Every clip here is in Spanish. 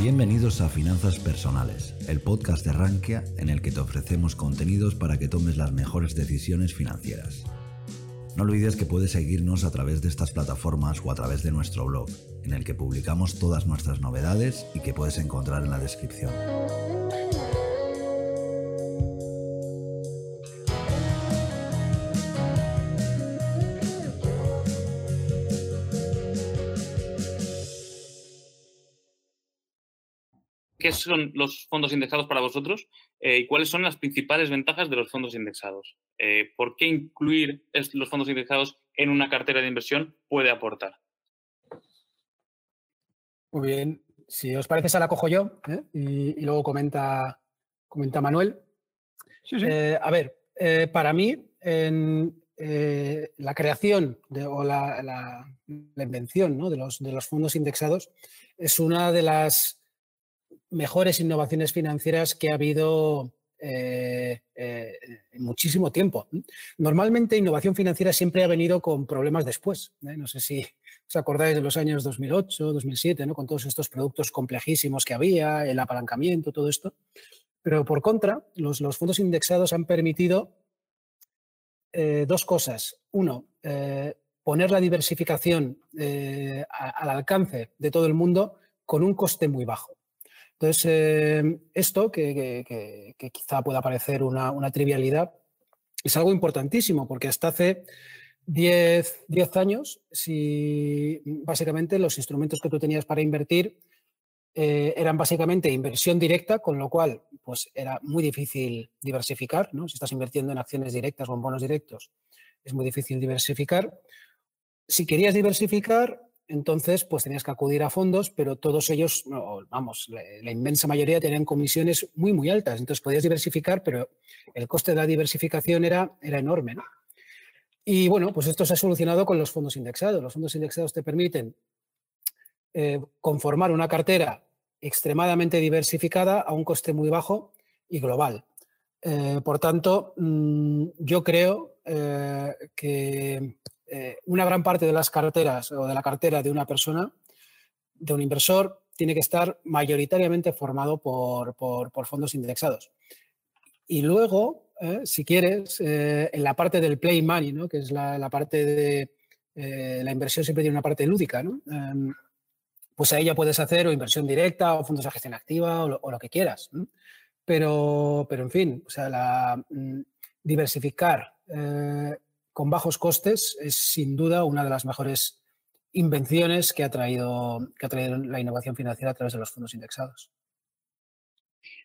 Bienvenidos a Finanzas Personales, el podcast de Rankia en el que te ofrecemos contenidos para que tomes las mejores decisiones financieras. No olvides que puedes seguirnos a través de estas plataformas o a través de nuestro blog, en el que publicamos todas nuestras novedades y que puedes encontrar en la descripción. ¿Qué son los fondos indexados para vosotros eh, y cuáles son las principales ventajas de los fondos indexados? Eh, ¿Por qué incluir los fondos indexados en una cartera de inversión puede aportar? Muy bien, si os parece, se la cojo yo ¿eh? y, luego comenta, comenta Manuel. a ver, para mí, en, la creación o la, invención de, los, de los fondos indexados es una de las mejores innovaciones financieras que ha habido eh, eh, muchísimo tiempo. Normalmente innovación financiera siempre ha venido con problemas después. ¿eh? No sé si os acordáis de los años 2008, 2007, ¿no? con todos estos productos complejísimos que había, el apalancamiento, todo esto. Pero por contra, los, fondos indexados han permitido dos cosas. Uno, poner la diversificación al alcance de todo el mundo con un coste muy bajo. Entonces, eh, esto, que, quizá pueda parecer una, trivialidad, es algo importantísimo, porque hasta hace 10, años, si básicamente los instrumentos que tú tenías para invertir eh, eran básicamente inversión directa, con lo cual pues era muy difícil diversificar. ¿no? Si estás invirtiendo en acciones directas o en bonos directos, es muy difícil diversificar. Si querías diversificar, entonces, pues tenías que acudir a fondos, pero todos ellos, vamos, la, inmensa mayoría tenían comisiones muy, muy altas. Entonces podías diversificar, pero el coste de la diversificación era, era enorme. Y bueno, pues esto se ha solucionado con los fondos indexados. Los fondos indexados te permiten eh, conformar una cartera extremadamente diversificada a un coste muy bajo y global. Eh, por tanto, mm, yo creo eh, que eh, una gran parte de las carteras o de la cartera de una persona, de un inversor, tiene que estar mayoritariamente formado por, fondos indexados. Y luego, eh, si quieres, eh, en la parte del play money, ¿no? que es la, parte de la inversión siempre tiene una parte lúdica, ¿no? Em, pues ahí ya puedes hacer o inversión directa o fondos de gestión activa o lo, que quieras. Pero, pero, en fin, o sea, la, mm, diversificar con bajos costes es sin duda una de las mejores invenciones que ha traído, que ha traído la innovación financiera a través de los fondos indexados.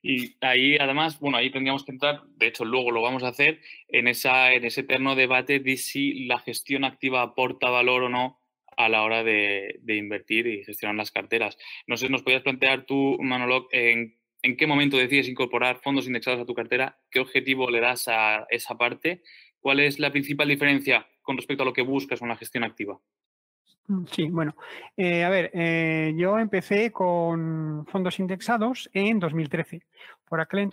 Y ahí, además, bueno, ahí tendríamos que entrar, de hecho, luego lo vamos a hacer, en, esa, en ese eterno debate de si la gestión activa aporta valor o no a la hora de, invertir y gestionar las carteras. No sé, ¿nos podías plantear tú, Manolo, en, en qué momento decides incorporar fondos indexados a tu cartera? ¿Qué objetivo le das a esa parte? ¿Cuál es la principal diferencia con respecto a lo que buscas en una gestión activa? Mm, sí, bueno, eh, a ver, eh, yo empecé con fondos indexados en 2013. Por aquel,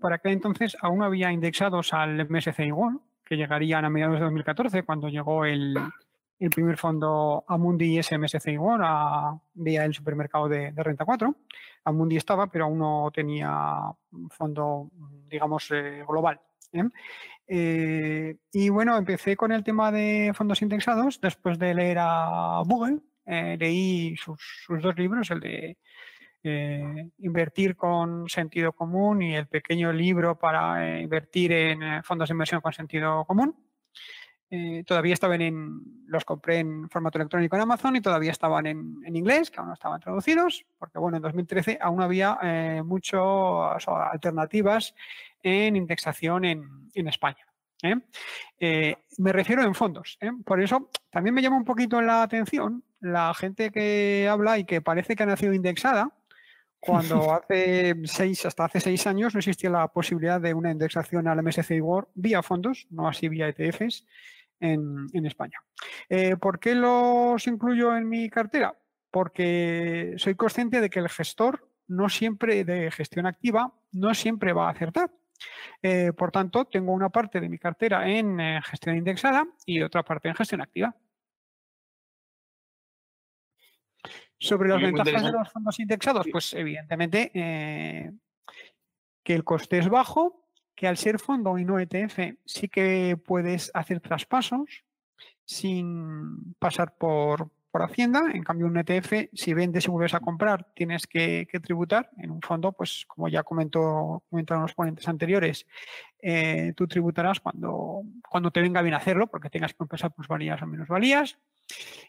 por aquel entonces aún había indexados al MSCI World, que llegarían a mediados de 2014, cuando llegó el, primer fondo Amundi SMSCI World a, vía el supermercado de, Renta 4. Amundi estaba, pero aún no tenía fondo, digamos, eh, global. Eh, y bueno, empecé con el tema de fondos indexados después de leer a Google. Eh, leí sus, dos libros, el de eh, Invertir con sentido común y el pequeño libro para invertir en fondos de inversión con sentido común. todavía estaban en, los compré en formato electrónico en Amazon y todavía estaban en, en inglés, que aún no estaban traducidos, porque bueno, en 2013 aún había muchas alternativas en indexación en, España. ¿eh? Eh, me refiero en fondos. ¿eh? Por eso también me llama un poquito la atención la gente que habla y que parece que ha nacido indexada, cuando hace seis, hasta hace seis años no existía la posibilidad de una indexación al MSCI World vía fondos, no así vía ETFs, en, en España. ¿Por qué los incluyo en mi cartera? Porque soy consciente de que el gestor no siempre de gestión activa no siempre va a acertar. Eh, por tanto, tengo una parte de mi cartera en eh, gestión indexada y otra parte en gestión activa. Sobre las ventajas de los fondos indexados, pues evidentemente eh, que el coste es bajo, que al ser fondo y no ETF sí que puedes hacer traspasos sin pasar por, por Hacienda. En cambio, un ETF, si vendes y vuelves a comprar, tienes que, tributar. En un fondo, pues como ya comentó, comentaron los ponentes anteriores, eh, tú tributarás cuando, cuando te venga bien hacerlo, porque tengas que compensar plusvalías o valías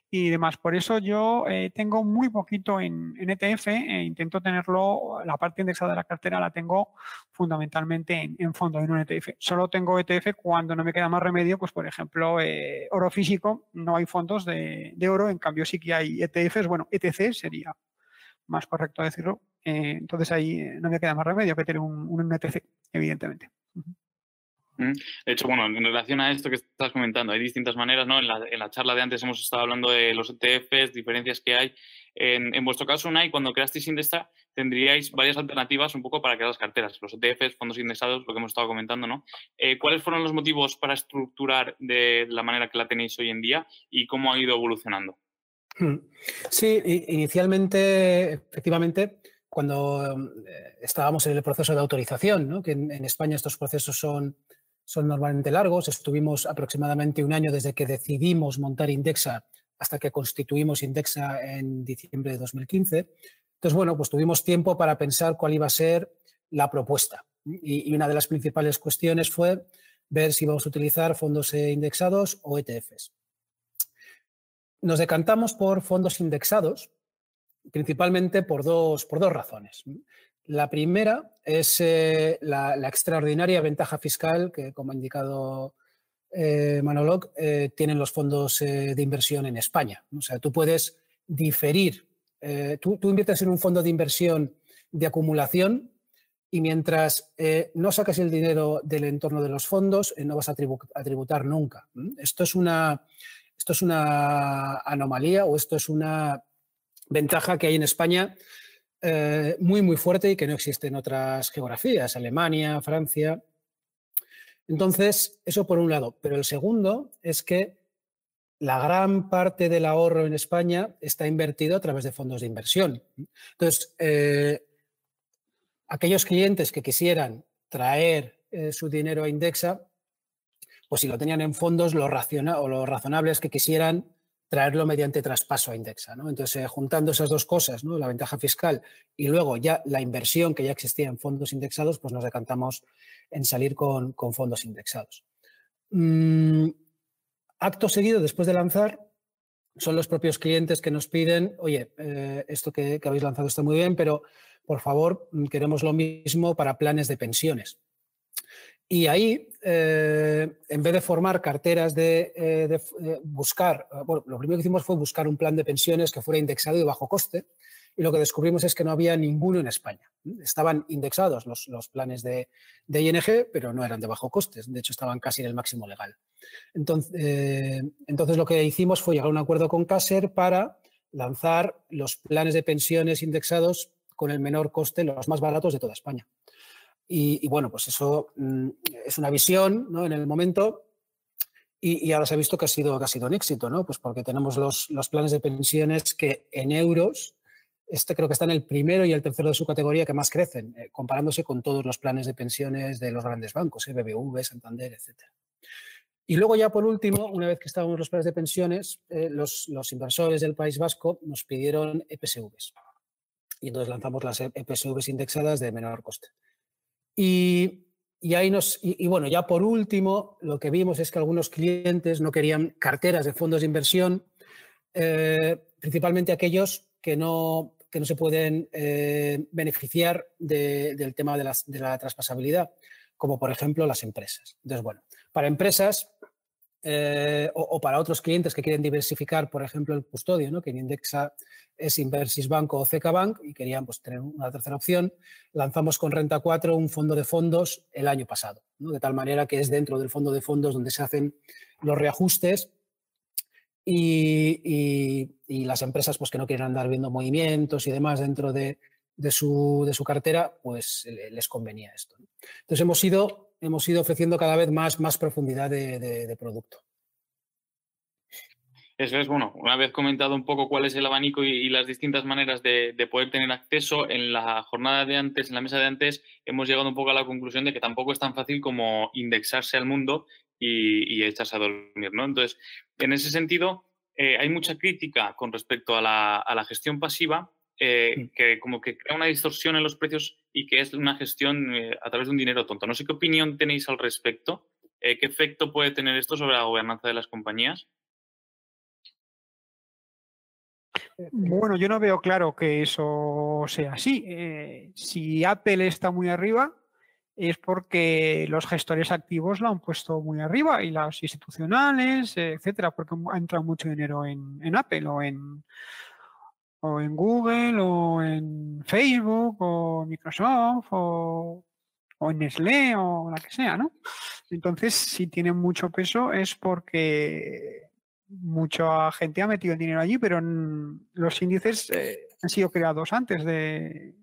y demás. Por eso yo eh, tengo muy poquito en, ETF e intento tenerlo, la parte indexada de la cartera la tengo fundamentalmente en, fondo, en un ETF. Solo tengo ETF cuando no me queda más remedio, pues por ejemplo, eh, oro físico, no hay fondos de, oro, en cambio sí que hay ETFs, bueno, ETC sería más correcto decirlo. Eh, entonces ahí no me queda más remedio que tener un ETC, evidentemente. De hecho, bueno, en relación a esto que estás comentando, hay distintas maneras, ¿no? En la, charla de antes hemos estado hablando de los ETFs, diferencias que hay. En, vuestro caso, Unai, cuando creasteis Indesta, tendríais varias alternativas un poco para crear las carteras, los ETFs, fondos indexados, lo que hemos estado comentando, ¿no? Eh, ¿Cuáles fueron los motivos para estructurar de la manera que la tenéis hoy en día y cómo ha ido evolucionando? Hmm. Sí, inicialmente, efectivamente, cuando eh, estábamos en el proceso de autorización, ¿no? que en España estos procesos son son normalmente largos. Estuvimos aproximadamente un año desde que decidimos montar Indexa hasta que constituimos Indexa en diciembre de 2015. Entonces, bueno, pues tuvimos tiempo para pensar cuál iba a ser la propuesta. Y, una de las principales cuestiones fue ver si vamos a utilizar fondos indexados o ETFs. Nos decantamos por fondos indexados, principalmente por dos, por dos razones. La primera es eh, la, extraordinaria ventaja fiscal que, como ha indicado eh, Manolog, eh, tienen los fondos de inversión en España. O sea, tú puedes diferir, tú, inviertes en un fondo de inversión de acumulación y mientras no sacas el dinero del entorno de los fondos, no vas a, tributar nunca. Esto es, una, esto es una anomalía o esto es una ventaja que hay en España eh, muy, muy fuerte y que no existe en otras geografías, Alemania, Francia. Entonces, eso por un lado. Pero el segundo es que la gran parte del ahorro en España está invertido a través de fondos de inversión. Entonces, eh, aquellos clientes que quisieran traer eh, su dinero a Indexa, pues si lo tenían en fondos, lo, o lo razonable que quisieran traerlo mediante traspaso a Indexa. ¿no? Entonces, eh, juntando esas dos cosas, ¿no? la ventaja fiscal y luego ya la inversión que ya existía en fondos indexados, pues nos decantamos en salir con, fondos indexados. Mm, acto seguido, después de lanzar, son los propios clientes que nos piden, oye, eh, esto que, habéis lanzado está muy bien, pero por favor, mm, queremos lo mismo para planes de pensiones. Y ahí, eh, en vez de formar carteras de, eh, buscar, eh, bueno, lo primero que hicimos fue buscar un plan de pensiones que fuera indexado y de bajo coste. Y lo que descubrimos es que no había ninguno en España. Estaban indexados los, los planes de, de, ING, pero no eran de bajo coste. De hecho, estaban casi en el máximo legal. Entonces, entonces lo que hicimos fue llegar a un acuerdo con Caser para lanzar los planes de pensiones indexados con el menor coste, los más baratos de toda España. Y, bueno, pues eso mm, es una visión ¿no? en el momento y, ahora se ha visto que ha sido, que ha sido un éxito, ¿no? Pues porque tenemos los, los, planes de pensiones que en euros, este creo que está en el primero y el tercero de su categoría que más crecen, eh, comparándose con todos los planes de pensiones de los grandes bancos, ¿eh? BBV, Santander, etc. Y luego ya por último, una vez que estábamos los planes de pensiones, eh, los, los, inversores del País Vasco nos pidieron EPSVs. Y entonces lanzamos las EPSVs indexadas de menor coste. Y, ahí nos, y, bueno, ya por último, lo que vimos es que algunos clientes no querían carteras de fondos de inversión, eh, principalmente aquellos que no, que no se pueden eh, beneficiar del tema de, de, la traspasabilidad, como por ejemplo las empresas. Entonces, bueno, para empresas eh, o, para otros clientes que quieren diversificar, por ejemplo, el custodio, que Indexa es Inversis Banco o CK Bank y querían pues, tener una tercera opción, lanzamos con Renta 4 un fondo de fondos el año pasado, de tal manera que es dentro del fondo de fondos donde se hacen los reajustes y, las empresas pues, que no quieren andar viendo movimientos y demás dentro de, su, de su, cartera, pues les convenía esto. Entonces hemos ido hemos ido ofreciendo cada vez más, más profundidad de, producto. Eso es, bueno, una vez comentado un poco cuál es el abanico y, las distintas maneras de, poder tener acceso, en la jornada de antes, en la mesa de antes, hemos llegado un poco a la conclusión de que tampoco es tan fácil como indexarse al mundo y, echarse a dormir, ¿no? Entonces, en ese sentido, eh, hay mucha crítica con respecto a la, gestión pasiva, eh, que como que crea una distorsión en los precios y que es una gestión eh, a través de un dinero tonto. No sé qué opinión tenéis al respecto. ¿Qué efecto puede tener esto sobre la gobernanza de las compañías? Bueno, yo no veo claro que eso sea así. Eh, si Apple está muy arriba, es porque los gestores activos lo han puesto muy arriba y los institucionales, etcétera, porque ha entrado mucho dinero en, Apple o en, o en Google o en Facebook o Microsoft o, o en Nestlé o la que sea, ¿no? Entonces, si tiene mucho peso es porque mucha gente ha metido el dinero allí, pero los índices eh, han sido creados antes de,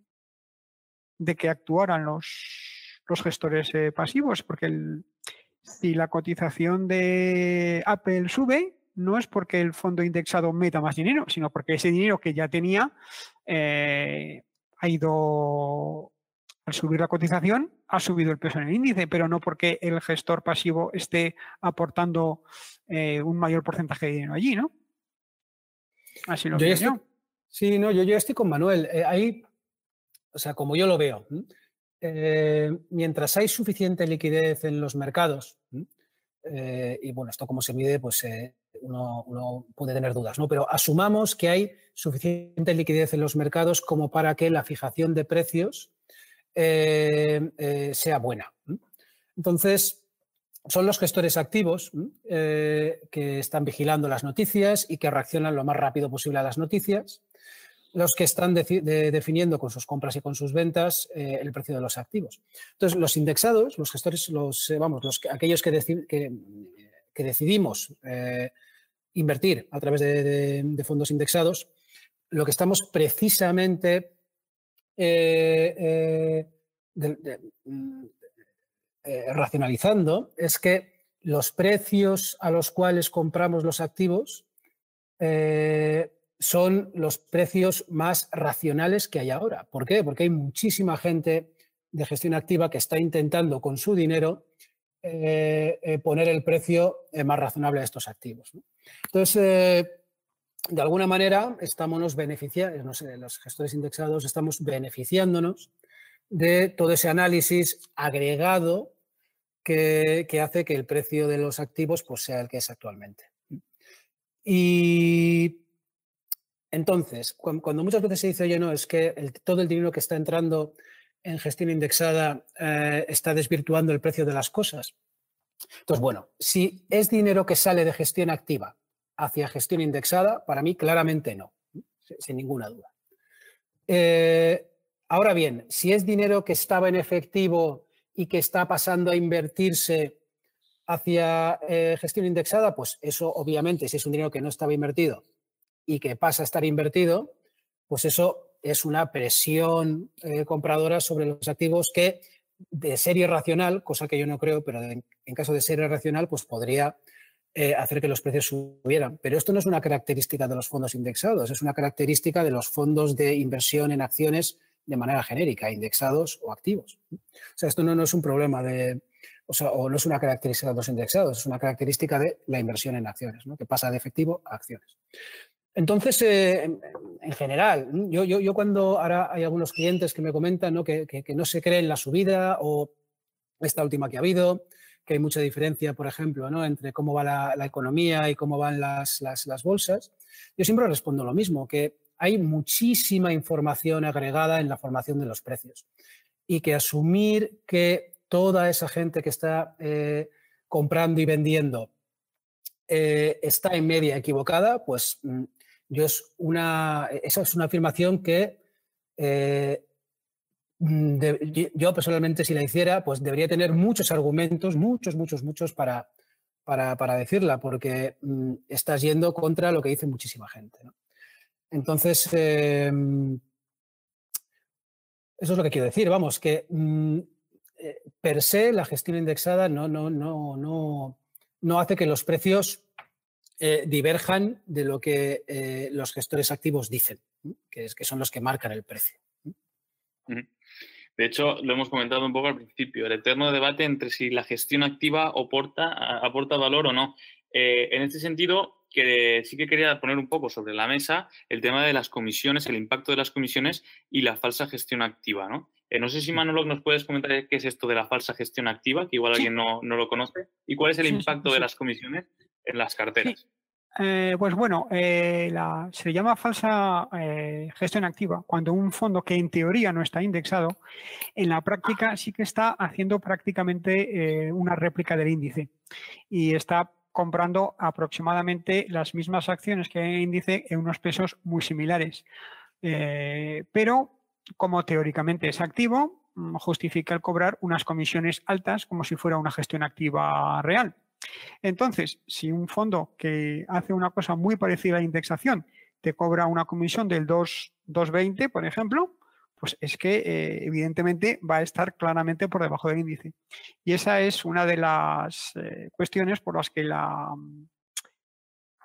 de que actuaran los, los gestores eh, pasivos, porque si la cotización de Apple sube, no es porque el fondo indexado meta más dinero, sino porque ese dinero que ya tenía eh, ha ido, al subir la cotización, ha subido el peso en el índice, pero no porque el gestor pasivo esté aportando eh, un mayor porcentaje de dinero allí, ¿no? Así lo veo yo. Sí, no, yo, yo estoy con Manuel. Eh, ahí, o sea, como yo lo veo, mientras hay suficiente liquidez en los mercados, y bueno, esto como se mide, pues uno, puede tener dudas, ¿no? Pero asumamos que hay suficiente liquidez en los mercados como para que la fijación de precios sea buena. Entonces, son los gestores activos eh, que están vigilando las noticias y que reaccionan lo más rápido posible a las noticias, los que están definiendo con sus compras y con sus ventas eh, el precio de los activos. Entonces, los indexados, los gestores, los, eh, vamos, los, aquellos que, que, decidimos invertir a través de, fondos indexados, lo que estamos precisamente mm, eh, racionalizando es que los precios a los cuales compramos los activos eh, son los precios más racionales que hay ahora. ¿Por qué? Porque hay muchísima gente de gestión activa que está intentando con su dinero eh, poner el precio más razonable a estos activos. Entonces, de alguna manera, estamos beneficiando, no los gestores indexados estamos beneficiándonos de todo ese análisis agregado que, hace que el precio de los activos pues, sea el que es actualmente. Y entonces, cuando, muchas veces se dice, oye, no, es que todo el dinero que está entrando en gestión indexada eh, está desvirtuando el precio de las cosas. Entonces, bueno, si es dinero que sale de gestión activa hacia gestión indexada, para mí claramente no, sin ninguna duda. Eh, ahora bien, si es dinero que estaba en efectivo y que está pasando a invertirse hacia eh, gestión indexada, pues eso obviamente, si es un dinero que no estaba invertido y que pasa a estar invertido, pues eso es una presión eh, compradora sobre los activos que de serie racional, cosa que yo no creo, pero en, caso de serie racional, pues podría eh, hacer que los precios subieran. Pero esto no es una característica de los fondos indexados, es una característica de los fondos de inversión en acciones de manera genérica, indexados o activos. O sea, esto no, es un problema de, o, sea, no es una característica de los indexados, es una característica de la inversión en acciones, ¿no? que pasa de efectivo a acciones. Entonces, eh, en, general, yo, cuando ahora hay algunos clientes que me comentan. Que, no se creen la subida o esta última que ha habido, que hay mucha diferencia, por ejemplo, entre cómo va la, economía y cómo van las bolsas, yo siempre respondo lo mismo, que hay muchísima información agregada en la formación de los precios y que asumir que toda esa gente que está eh, comprando y vendiendo eh, está en media equivocada, pues mm, yo es una, esa es una afirmación que eh, mm, yo personalmente si la hiciera, pues debería tener muchos argumentos, muchos, muchos, muchos para, para, decirla, porque mm, estás yendo contra lo que dice muchísima gente. Entonces, em, eso es lo que quiero decir. Vamos, que mm, eh, per se la gestión indexada no, no, no, no, no hace que los precios diverjan de lo que los gestores activos dicen, que, es, que son los que marcan el precio. De hecho, lo hemos comentado un poco al principio, el eterno debate entre si la gestión activa aporta, aporta valor o no. Eh, en este sentido, que sí que quería poner un poco sobre la mesa el tema de las comisiones, el impacto de las comisiones y la falsa gestión activa. ¿no? Eh, no sé si Manolo nos puedes comentar qué es esto de la falsa gestión activa, que igual alguien no, lo conoce, y cuál es el impacto de las comisiones en las carteras. Eh, pues bueno, eh, se le llama falsa eh, gestión activa cuando un fondo que en teoría no está indexado, en la práctica sí que está haciendo prácticamente una réplica del índice y está comprando aproximadamente las mismas acciones que el índice en unos pesos muy similares. pero como teóricamente es activo, mm, justifica el cobrar unas comisiones altas como si fuera una gestión activa real. Entonces, si un fondo que hace una cosa muy parecida a la indexación te cobra una comisión del 2,20, por ejemplo, pues es que eh, evidentemente va a estar claramente por debajo del índice. Y esa es una de las eh, cuestiones por las que la,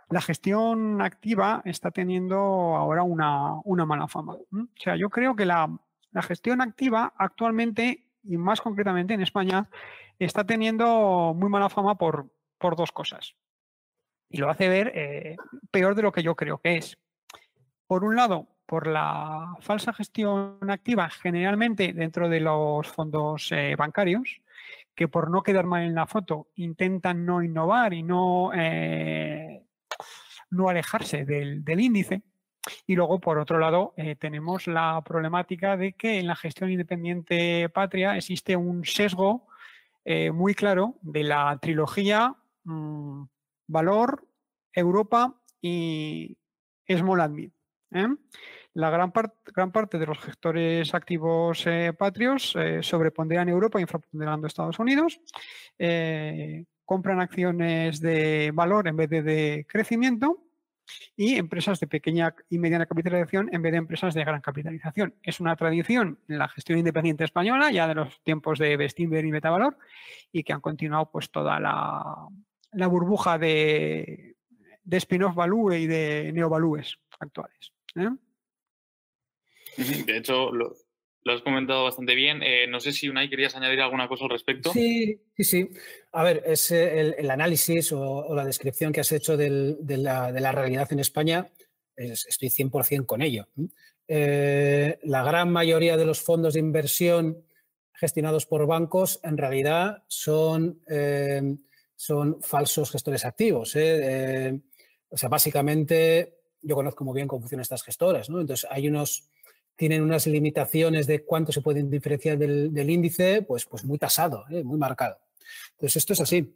la gestión activa está teniendo ahora una, mala fama. O sea, yo creo que la, la gestión activa actualmente, y más concretamente en España, está teniendo muy mala fama por, por dos cosas. Y lo hace ver eh, peor de lo que yo creo que es. Por un lado, por la falsa gestión activa generalmente dentro de los fondos eh, bancarios, que por no quedar mal en la foto intentan no innovar y no, eh, no alejarse del, índice. Y luego, por otro lado, tenemos la problemática de que en la gestión independiente patria existe un sesgo muy claro de la trilogía Mm, valor, Europa y Small. ¿eh? La gran, gran, parte de los gestores activos eh, patrios eh, sobreponderan Europa, infraponderando Estados Unidos, compran acciones de valor en vez de, de crecimiento y empresas de pequeña y mediana capitalización en vez de empresas de gran capitalización. Es una tradición en la gestión independiente española, ya de los tiempos de Bestinver y Metavalor, y que han continuado pues toda la, la burbuja de, de spin-off value y de neovalúes actuales. ¿eh? De hecho, lo, has comentado bastante bien. Eh, no sé si Unai querías añadir alguna cosa al respecto. Sí, sí, sí. A ver, es eh, el, análisis o, la descripción que has hecho de, la, realidad en España, estoy 100% con ello. la gran mayoría de los fondos de inversión gestionados por bancos en realidad son son falsos gestores activos. ¿eh? Eh, o sea, básicamente yo conozco muy bien cómo funcionan estas gestoras. Entonces hay unos, tienen unas limitaciones de cuánto se pueden diferenciar del, índice, pues, pues muy tasado, ¿eh? muy marcado. Entonces esto es así.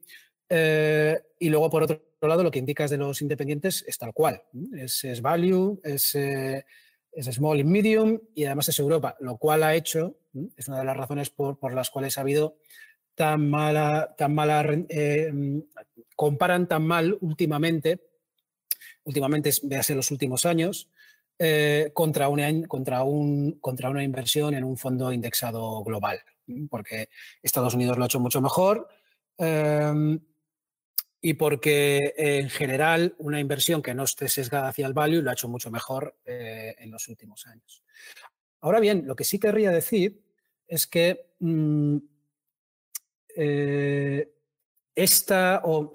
y luego, por otro lado, lo que indicas de los independientes es tal cual. Es, value, es, es, small y medium y además es Europa, lo cual ha hecho, es una de las razones por, por las cuales ha habido tan mala, tan mala eh, comparan tan mal últimamente, últimamente, véase los últimos años, eh, contra, una, contra, un, contra una inversión en un fondo indexado global, porque Estados Unidos lo ha hecho mucho mejor em, y porque en general una inversión que no esté sesgada hacia el value lo ha hecho mucho mejor eh, en los últimos años. Ahora bien, lo que sí querría decir es que mm, eh, esta o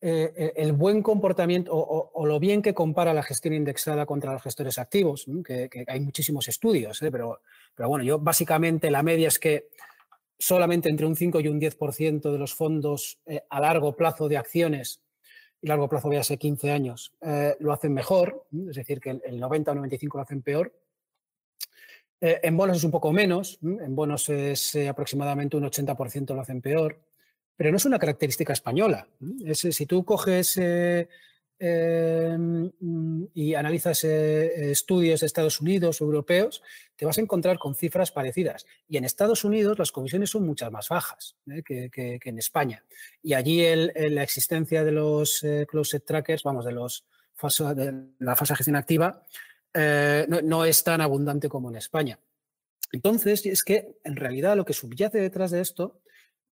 eh, e, el buen comportamiento o, lo bien que compara la gestión indexada contra los gestores activos, que, hay muchísimos estudios, ¿eh? pero, pero bueno, yo básicamente la media es que solamente entre un 5 y un 10% de los fondos a largo plazo de acciones, y largo plazo voy a ser 15 años, lo hacen mejor, es decir, que el 90 o 95 lo hacen peor, eh, en bonos es un poco menos, en bonos es eh, aproximadamente un 80% lo hacen peor, pero no es una característica española. si tú coges eh, em, y analizas estudios de Estados Unidos o europeos, te vas a encontrar con cifras parecidas. Y en Estados Unidos las comisiones son muchas más bajas que, en España. Y allí la existencia de los closet trackers, vamos, de, los de la fase de gestión activa, eh, no, es tan abundante como en España. Entonces, es que en realidad lo que subyace detrás de esto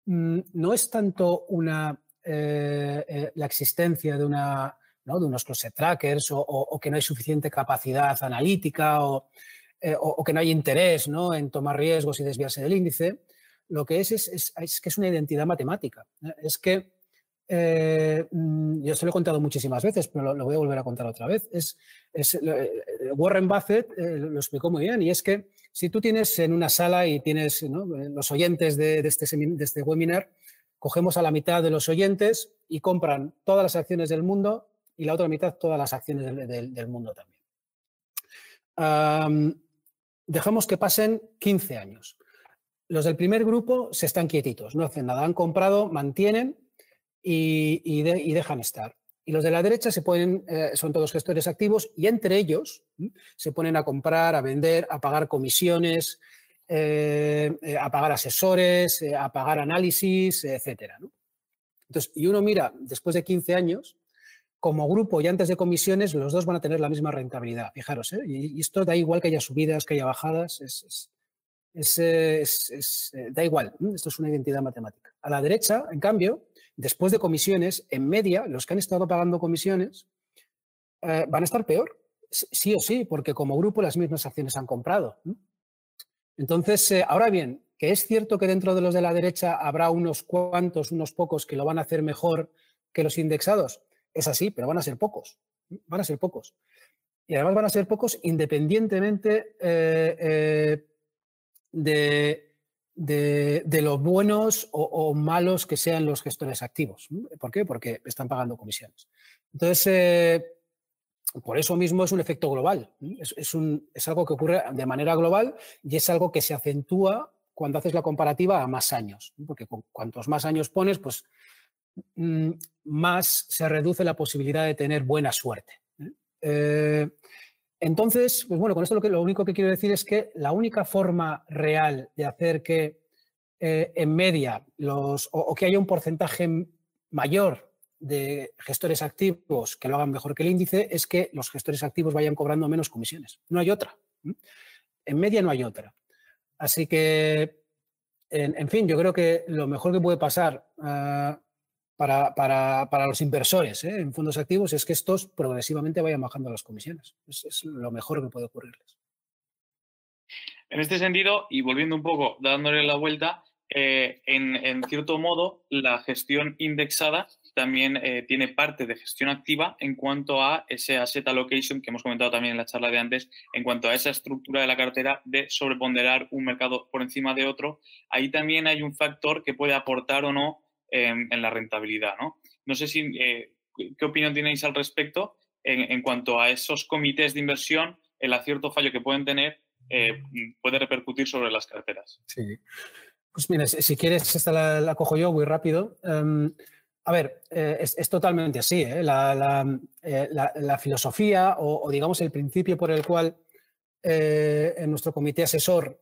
no es tanto una, eh, eh, la existencia de una, ¿no? de unos closet trackers o, que no hay suficiente capacidad analítica eh, o, que no hay interés ¿no? en tomar riesgos y desviarse del índice. Lo que es es, que es una identidad matemática. Es que mm, yo se lo he contado muchísimas veces, pero lo, voy a volver a contar otra vez. Es, Warren Buffett lo explicó muy bien y es que si tú tienes en una sala y tienes los oyentes de, este, este webinar, cogemos a la mitad de los oyentes y compran todas las acciones del mundo y la otra mitad todas las acciones del, mundo también. dejamos que pasen 15 años. Los del primer grupo se están quietitos, no hacen nada, han comprado, mantienen y dejan estar. Y los de la derecha se ponen, eh, son todos gestores activos y entre ellos se ponen a comprar, a vender, a pagar comisiones, eh, eh, a pagar asesores, a pagar análisis, etcétera. Entonces, y uno mira, después de 15 años, como grupo y antes de comisiones, los dos van a tener la misma rentabilidad. Fijaros, y, esto da igual que haya subidas, que haya bajadas, es, da igual. Esto es una identidad matemática. A la derecha, en cambio, después de comisiones, en media, los que han estado pagando comisiones eh, van a estar peor, sí o sí, porque como grupo las mismas acciones han comprado. Entonces, eh, ahora bien, que es cierto que dentro de los de la derecha habrá unos cuantos, unos pocos que lo van a hacer mejor que los indexados. Es así, pero van a ser pocos. Van a ser pocos. Y además van a ser pocos independientemente eh, de, de, los buenos o, malos que sean los gestores activos. ¿Por qué? Porque están pagando comisiones. Entonces, eh, por eso mismo es un efecto global. Es, algo que ocurre de manera global y es algo que se acentúa cuando haces la comparativa a más años. Porque cuantos más años pones, pues mm, más se reduce la posibilidad de tener buena suerte. Entonces, pues bueno, con esto lo único que quiero decir es que la única forma real de hacer que eh, en media los, o, que haya un porcentaje mayor de gestores activos que lo hagan mejor que el índice es que los gestores activos vayan cobrando menos comisiones. No hay otra. En media no hay otra. Así que, en, fin, yo creo que lo mejor que puede pasar ah, para, los inversores ¿eh? en fondos activos es que estos progresivamente vayan bajando las comisiones. Es, lo mejor que puede ocurrirles. En este sentido, y volviendo un poco, dándole la vuelta, eh, en, cierto modo, la gestión indexada también eh, tiene parte de gestión activa en cuanto a ese asset allocation que hemos comentado también en la charla de antes, en cuanto a esa estructura de la cartera de sobreponderar un mercado por encima de otro. Ahí también hay un factor que puede aportar o no en, la rentabilidad. ¿no? no sé si, eh, qué opinión tenéis al respecto en, cuanto a esos comités de inversión, el acierto fallo que pueden tener eh, puede repercutir sobre las carteras. Sí. Pues mira, si, quieres, esta la, cojo yo muy rápido. Em, a ver, eh, es, totalmente así. La, filosofía o, digamos, el principio por el cual nuestro comité asesor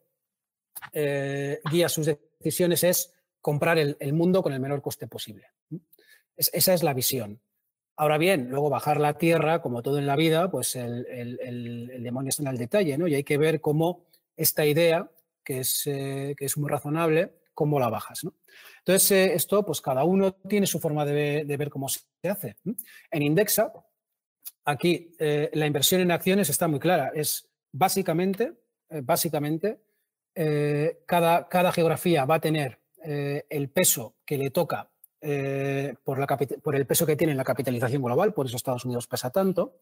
guía sus decisiones es comprar el, mundo con el menor coste posible. esa es la visión. Ahora bien, luego bajar la tierra, como todo en la vida, pues el, demonio está en el detalle, ¿no? Y hay que ver cómo esta idea, que es, eh, que es muy razonable, cómo la bajas, ¿no? Entonces, eh, esto, pues cada uno tiene su forma de, ver cómo se hace. En Indexa, aquí eh, la inversión en acciones está muy clara. Es básicamente, básicamente, cada, cada geografía va a tener eh, el peso que le toca eh, por, el peso que tiene en la capitalización global, por eso Estados Unidos pesa tanto.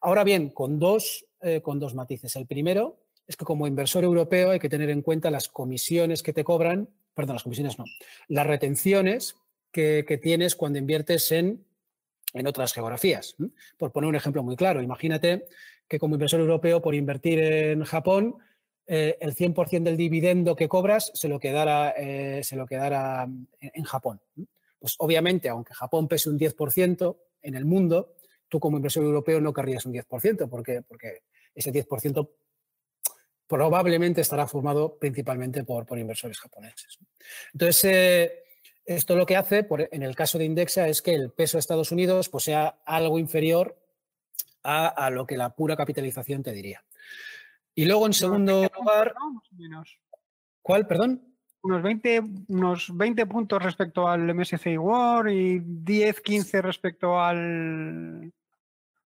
Ahora bien, con dos, eh, con dos matices. El primero es que como inversor europeo hay que tener en cuenta las comisiones que te cobran, perdón, las comisiones no, las retenciones que, tienes cuando inviertes en, en otras geografías. Por poner un ejemplo muy claro, imagínate que como inversor europeo por invertir en Japón eh, el 100% del dividendo que cobras se lo quedara, eh, se lo quedara mm, en, Japón. Pues obviamente, aunque Japón pese un 10% en el mundo, tú como inversor europeo no querrías un 10%, porque, porque ese 10% probablemente estará formado principalmente por, por inversores japoneses. Entonces, eh, esto lo que hace, en el caso de Indexa, es que el peso de Estados Unidos pues, sea algo inferior a lo que la pura capitalización te diría. Y luego, en segundo lugar. ¿Cuál, perdón? Unos 20, unos 20 puntos respecto al MSCI World y 10, 15 respecto al,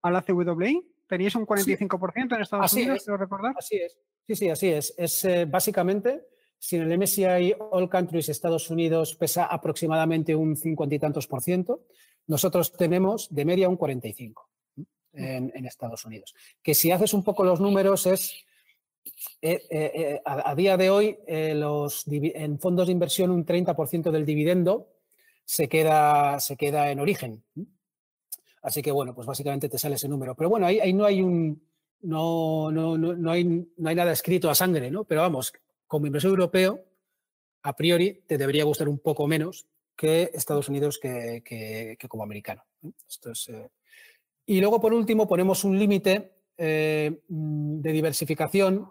a la CWI. Teníais un 45% en Estados Unidos, quiero recordar. Así es. Sí, sí, así es. Es eh, básicamente, si en el MSCI All Countries Estados Unidos pesa aproximadamente un 50 y tantos por ciento, nosotros tenemos de media un 45 en, en Estados Unidos. Que si haces un poco los números es eh, eh, a, día de hoy, en fondos de inversión, un 30% del dividendo se queda, se queda en origen. Así que, bueno, pues básicamente te sale ese número. Pero bueno, ahí, no hay un, no, no, no, no hay nada escrito a sangre, ¿no? Pero vamos, como inversor europeo, a priori te debería gustar un poco menos que Estados Unidos que, como americano. Esto es, eh, Y luego, por último, ponemos un límite eh, de diversificación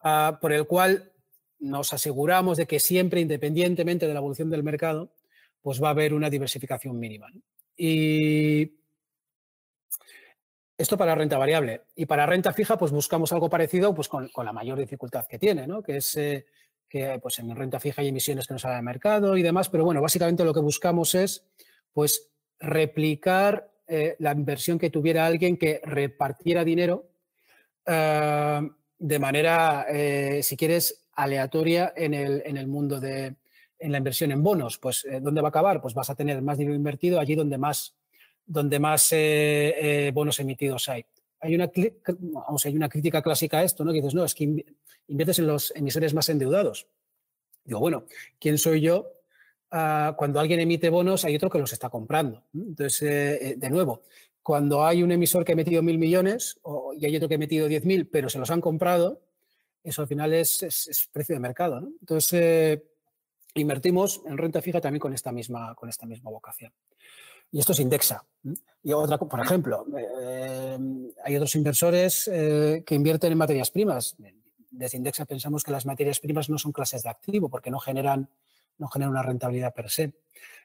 ah, por el cual nos aseguramos de que siempre, independientemente de la evolución del mercado, pues va a haber una diversificación mínima. Y esto para renta variable. Y para renta fija, pues buscamos algo parecido pues con, la mayor dificultad que tiene, ¿no? que es eh, que pues en renta fija hay emisiones que no salen al mercado y demás, pero bueno, básicamente lo que buscamos es pues replicar eh, la inversión que tuviera alguien que repartiera dinero eh, de manera, si quieres, aleatoria en el, en el mundo de en la inversión en bonos. Pues, ¿dónde va a acabar? Pues vas a tener más dinero invertido allí donde más donde más eh, eh, bonos emitidos hay. Hay una, hay una crítica clásica a esto, ¿no? Que dices, no, es que inviertes en los emisores más endeudados. Digo, bueno, ¿quién soy yo? Ah, cuando alguien emite bonos, hay otro que los está comprando. Entonces, eh, de nuevo, cuando hay un emisor que ha metido mil millones y hay otro que ha metido diez mil, pero se los han comprado, eso al final es, precio de mercado. Entonces, invertimos en renta fija también con esta misma, con esta misma vocación y esto se indexa. Y otra, por ejemplo, eh, hay otros inversores eh, que invierten en materias primas. Desde Indexa pensamos que las materias primas no son clases de activo porque no generan, no generan una rentabilidad per se.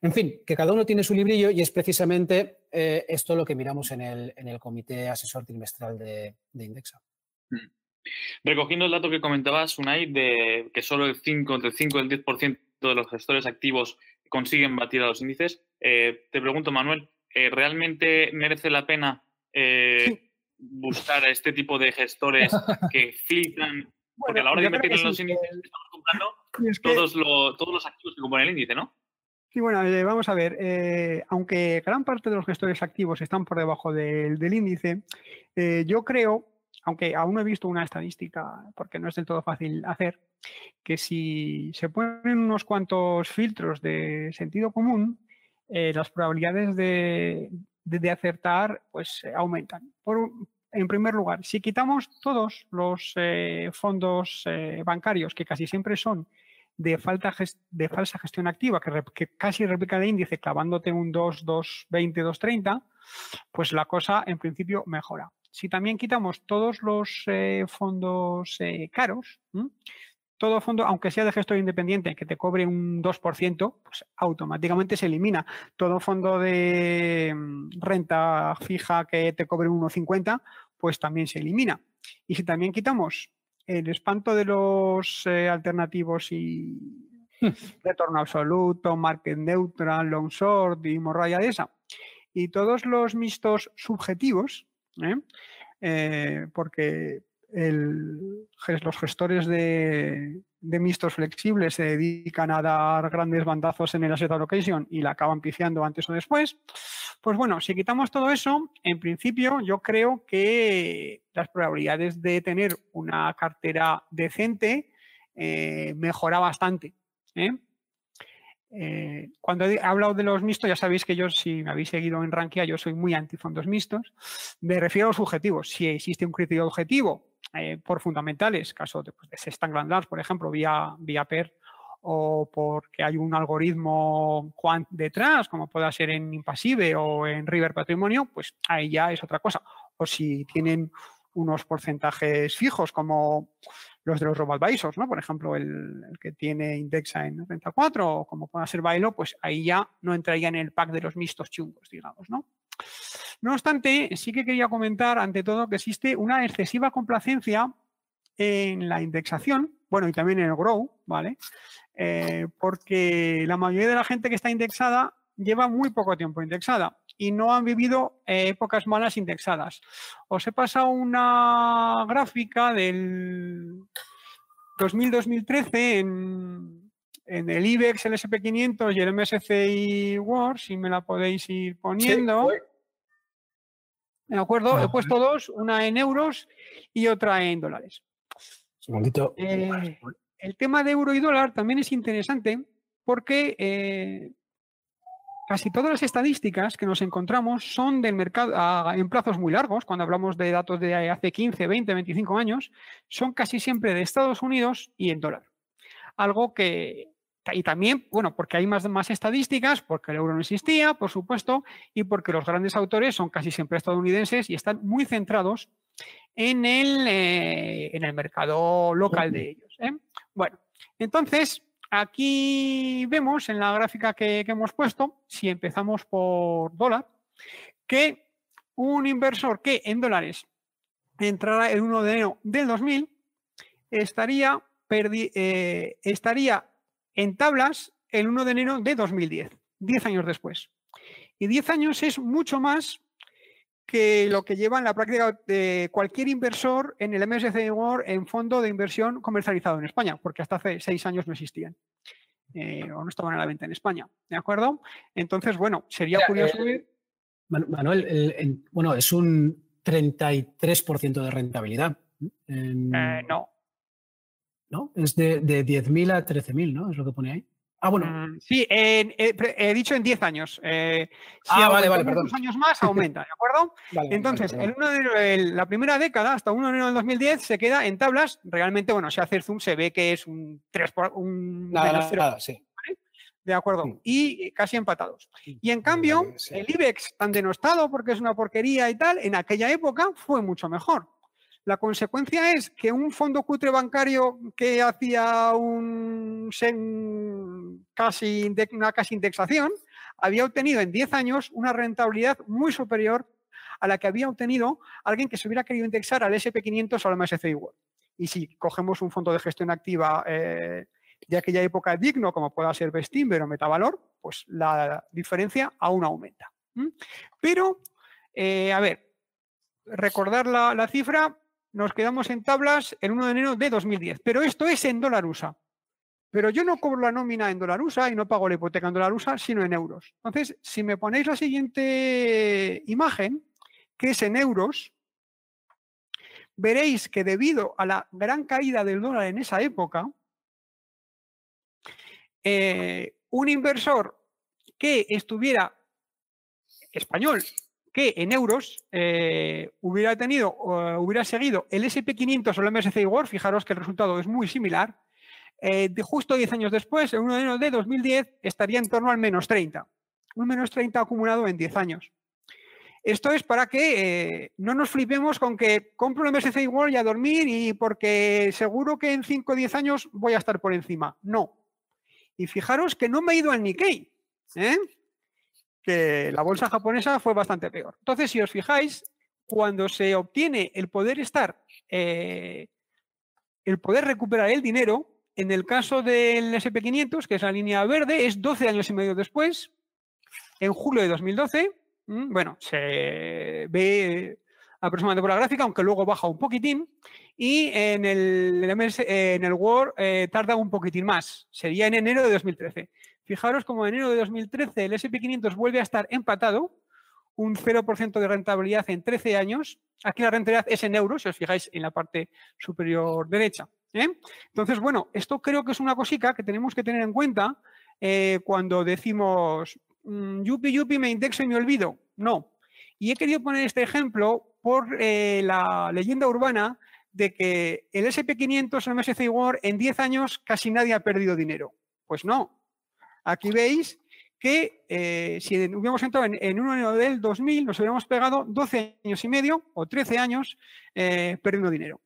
En fin, que cada uno tiene su librillo y es precisamente eh, esto lo que miramos en el, en el comité asesor trimestral de, Indexa. Mm. Recogiendo el dato que comentabas, Unai, de que solo el 5, entre el 5 y el 10% de los gestores activos consiguen batir a los índices. Eh, te pregunto, Manuel, eh, ¿realmente merece la pena eh, buscar a este tipo de gestores que filtran? porque a la hora de meter en los índices todos, los activos que componen el índice, ¿no? Sí, bueno, vamos a ver. aunque gran parte de los gestores activos están por debajo del, del índice, yo creo aunque aún no he visto una estadística, porque no es del todo fácil hacer, que si se ponen unos cuantos filtros de sentido común, eh, las probabilidades de, acertar pues aumentan. En primer lugar, si quitamos todos los eh, fondos eh, bancarios, que casi siempre son de, falsa gestión activa, que, casi replican el índice clavándote un 2, 2, 20, 2, 30, pues la cosa en principio mejora. Si también quitamos todos los eh, fondos caros, todo fondo, aunque sea de gestor independiente, que te cobre un 2%, pues automáticamente se elimina. Todo fondo de mm, renta fija que te cobre un 1,50, pues también se elimina. Y si también quitamos el espanto de los eh, alternativos y retorno absoluto, market neutral, long short y morralla de esa, y todos los mixtos subjetivos, ¿eh? Eh, porque los gestores de, mixtos flexibles se dedican a dar grandes bandazos en el asset allocation y la acaban piciando antes o después. Pues bueno, si quitamos todo eso, en principio yo creo que las probabilidades de tener una cartera decente eh, mejora bastante. Eh, cuando he hablado de los mixtos, ya sabéis que yo, si me habéis seguido en Rankia, yo soy muy anti fondos mixtos. Me refiero a los objetivos. Si existe un criterio objetivo eh, por fundamentales, caso de, pues, de por ejemplo, vía, vía PER, o porque hay un algoritmo detrás, como pueda ser en Impasive o en River Patrimonio, pues ahí ya es otra cosa. O si tienen unos porcentajes fijos, como los de los robo-advisors, ¿no? Por ejemplo, el, que tiene indexa en renta 4 o como pueda ser Bailo, pues ahí ya no entraría en el pack de los mixtos chungos, digamos, ¿no? No obstante, sí que quería comentar, ante todo, que existe una excesiva complacencia en la indexación, bueno, y también en el grow, ¿vale? Eh, porque la mayoría de la gente que está indexada lleva muy poco tiempo indexada. Y no han vivido eh, épocas malas indexadas. Os he pasado una gráfica del 2000-2013 en, en, el IBEX, el SP500 y el MSCI World, si me la podéis ir poniendo. ¿De acuerdo? He puesto dos, una en euros y otra en dólares. Eh, el tema de euro y dólar también es interesante porque eh, casi todas las estadísticas que nos encontramos son del mercado en plazos muy largos, cuando hablamos de datos de hace 15, 20, 25 años, son casi siempre de Estados Unidos y en dólar. Algo que, y también, bueno, porque hay más, más estadísticas, porque el euro no existía, por supuesto, y porque los grandes autores son casi siempre estadounidenses y están muy centrados en el, eh, en el mercado local de ellos. ¿eh? Bueno, entonces, aquí vemos en la gráfica que, hemos puesto, si empezamos por dólar, que un inversor que en dólares entrara el 1 de enero del 2000 estaría, eh, estaría en tablas el 1 de enero de 2010, 10 años después. Y 10 años es mucho más que lo que lleva en la práctica de cualquier inversor en el MSCI World en fondo de inversión comercializado en España, porque hasta hace 6 años no existían. Eh, o no estaban a la venta en España, ¿de acuerdo? Entonces, bueno, sería curioso eh, Manuel, bueno, es un 33% de rentabilidad. Eh, no, ¿no? Es de, de 10.000 a 13.000, ¿no? Es lo que pone ahí. Ah, bueno. Mm, sí, he dicho en 10 años. Eh, si ah, vale, vale, perdón. años más, aumenta, ¿de acuerdo? Entonces, El uno de la primera década, hasta 1 de enero del 2010, se queda en tablas. Realmente, bueno, si hace el zoom se ve que es un 3 por un nada, nada, sí. De acuerdo. Mm. Y casi empatados. Y en cambio, el IBEX, tan denostado porque es una porquería y tal, en aquella época fue mucho mejor. La consecuencia es que un fondo cutre bancario que hacía un una casi indexación había obtenido en 10 años una rentabilidad muy superior a la que había obtenido alguien que se hubiera querido indexar al SP500 o al MSCI World. Y si cogemos un fondo de gestión activa eh, de aquella época digno, como pueda ser Bestinver o Metavalor, pues la diferencia aún aumenta. Pero, eh, a ver, recordar la cifra, nos quedamos en tablas el 1 de enero de 2010. Pero esto es en dólar USA. Pero yo no cobro la nómina en dólar USA y no pago la hipoteca en dólar USA, sino en euros. Entonces, si me ponéis la siguiente imagen, que es en euros, veréis que debido a la gran caída del dólar en esa época, eh, un inversor que estuviera español que en euros eh, hubiera tenido, hubiera seguido el SP500 o el MSCI World, fijaros que el resultado es muy similar, eh, justo 10 años después, en 1 de enero de 2010, estaría en torno al menos 30. Un menos 30 acumulado en 10 años. Esto es para que no nos flipemos con que compro el MSCI World y a dormir y porque seguro que en 5 o 10 años voy a estar por encima. No. Y fijaros que no me he ido al Nikkei. ¿eh? Que la bolsa japonesa fue bastante peor. Entonces, si os fijáis, cuando se obtiene el poder estar, eh, el poder recuperar el dinero, en el caso del SP500, que es la línea verde, es 12 años y medio después, en julio de 2012, bueno, se ve aproximadamente por la gráfica, aunque luego baja un poquitín, y en el, en el Word eh, tarda un poquitín más, sería en enero de 2013. Fijaros como en enero de 2013 el SP500 vuelve a estar empatado, un 0% de rentabilidad en 13 años. Aquí la rentabilidad es en euros, si os fijáis en la parte superior derecha. ¿eh? Entonces, bueno, esto creo que es una cosica que tenemos que tener en cuenta eh, cuando decimos, mm, yupi, yupi, me indexo y me olvido. No. Y he querido poner este ejemplo por eh, la leyenda urbana de que el SP500 o el MSCI World en 10 años casi nadie ha perdido dinero. Pues no, Aquí veis que eh, si hubiéramos entrado en, un año del 2000, nos hubiéramos pegado 12 años y medio o 13 años eh, perdiendo dinero.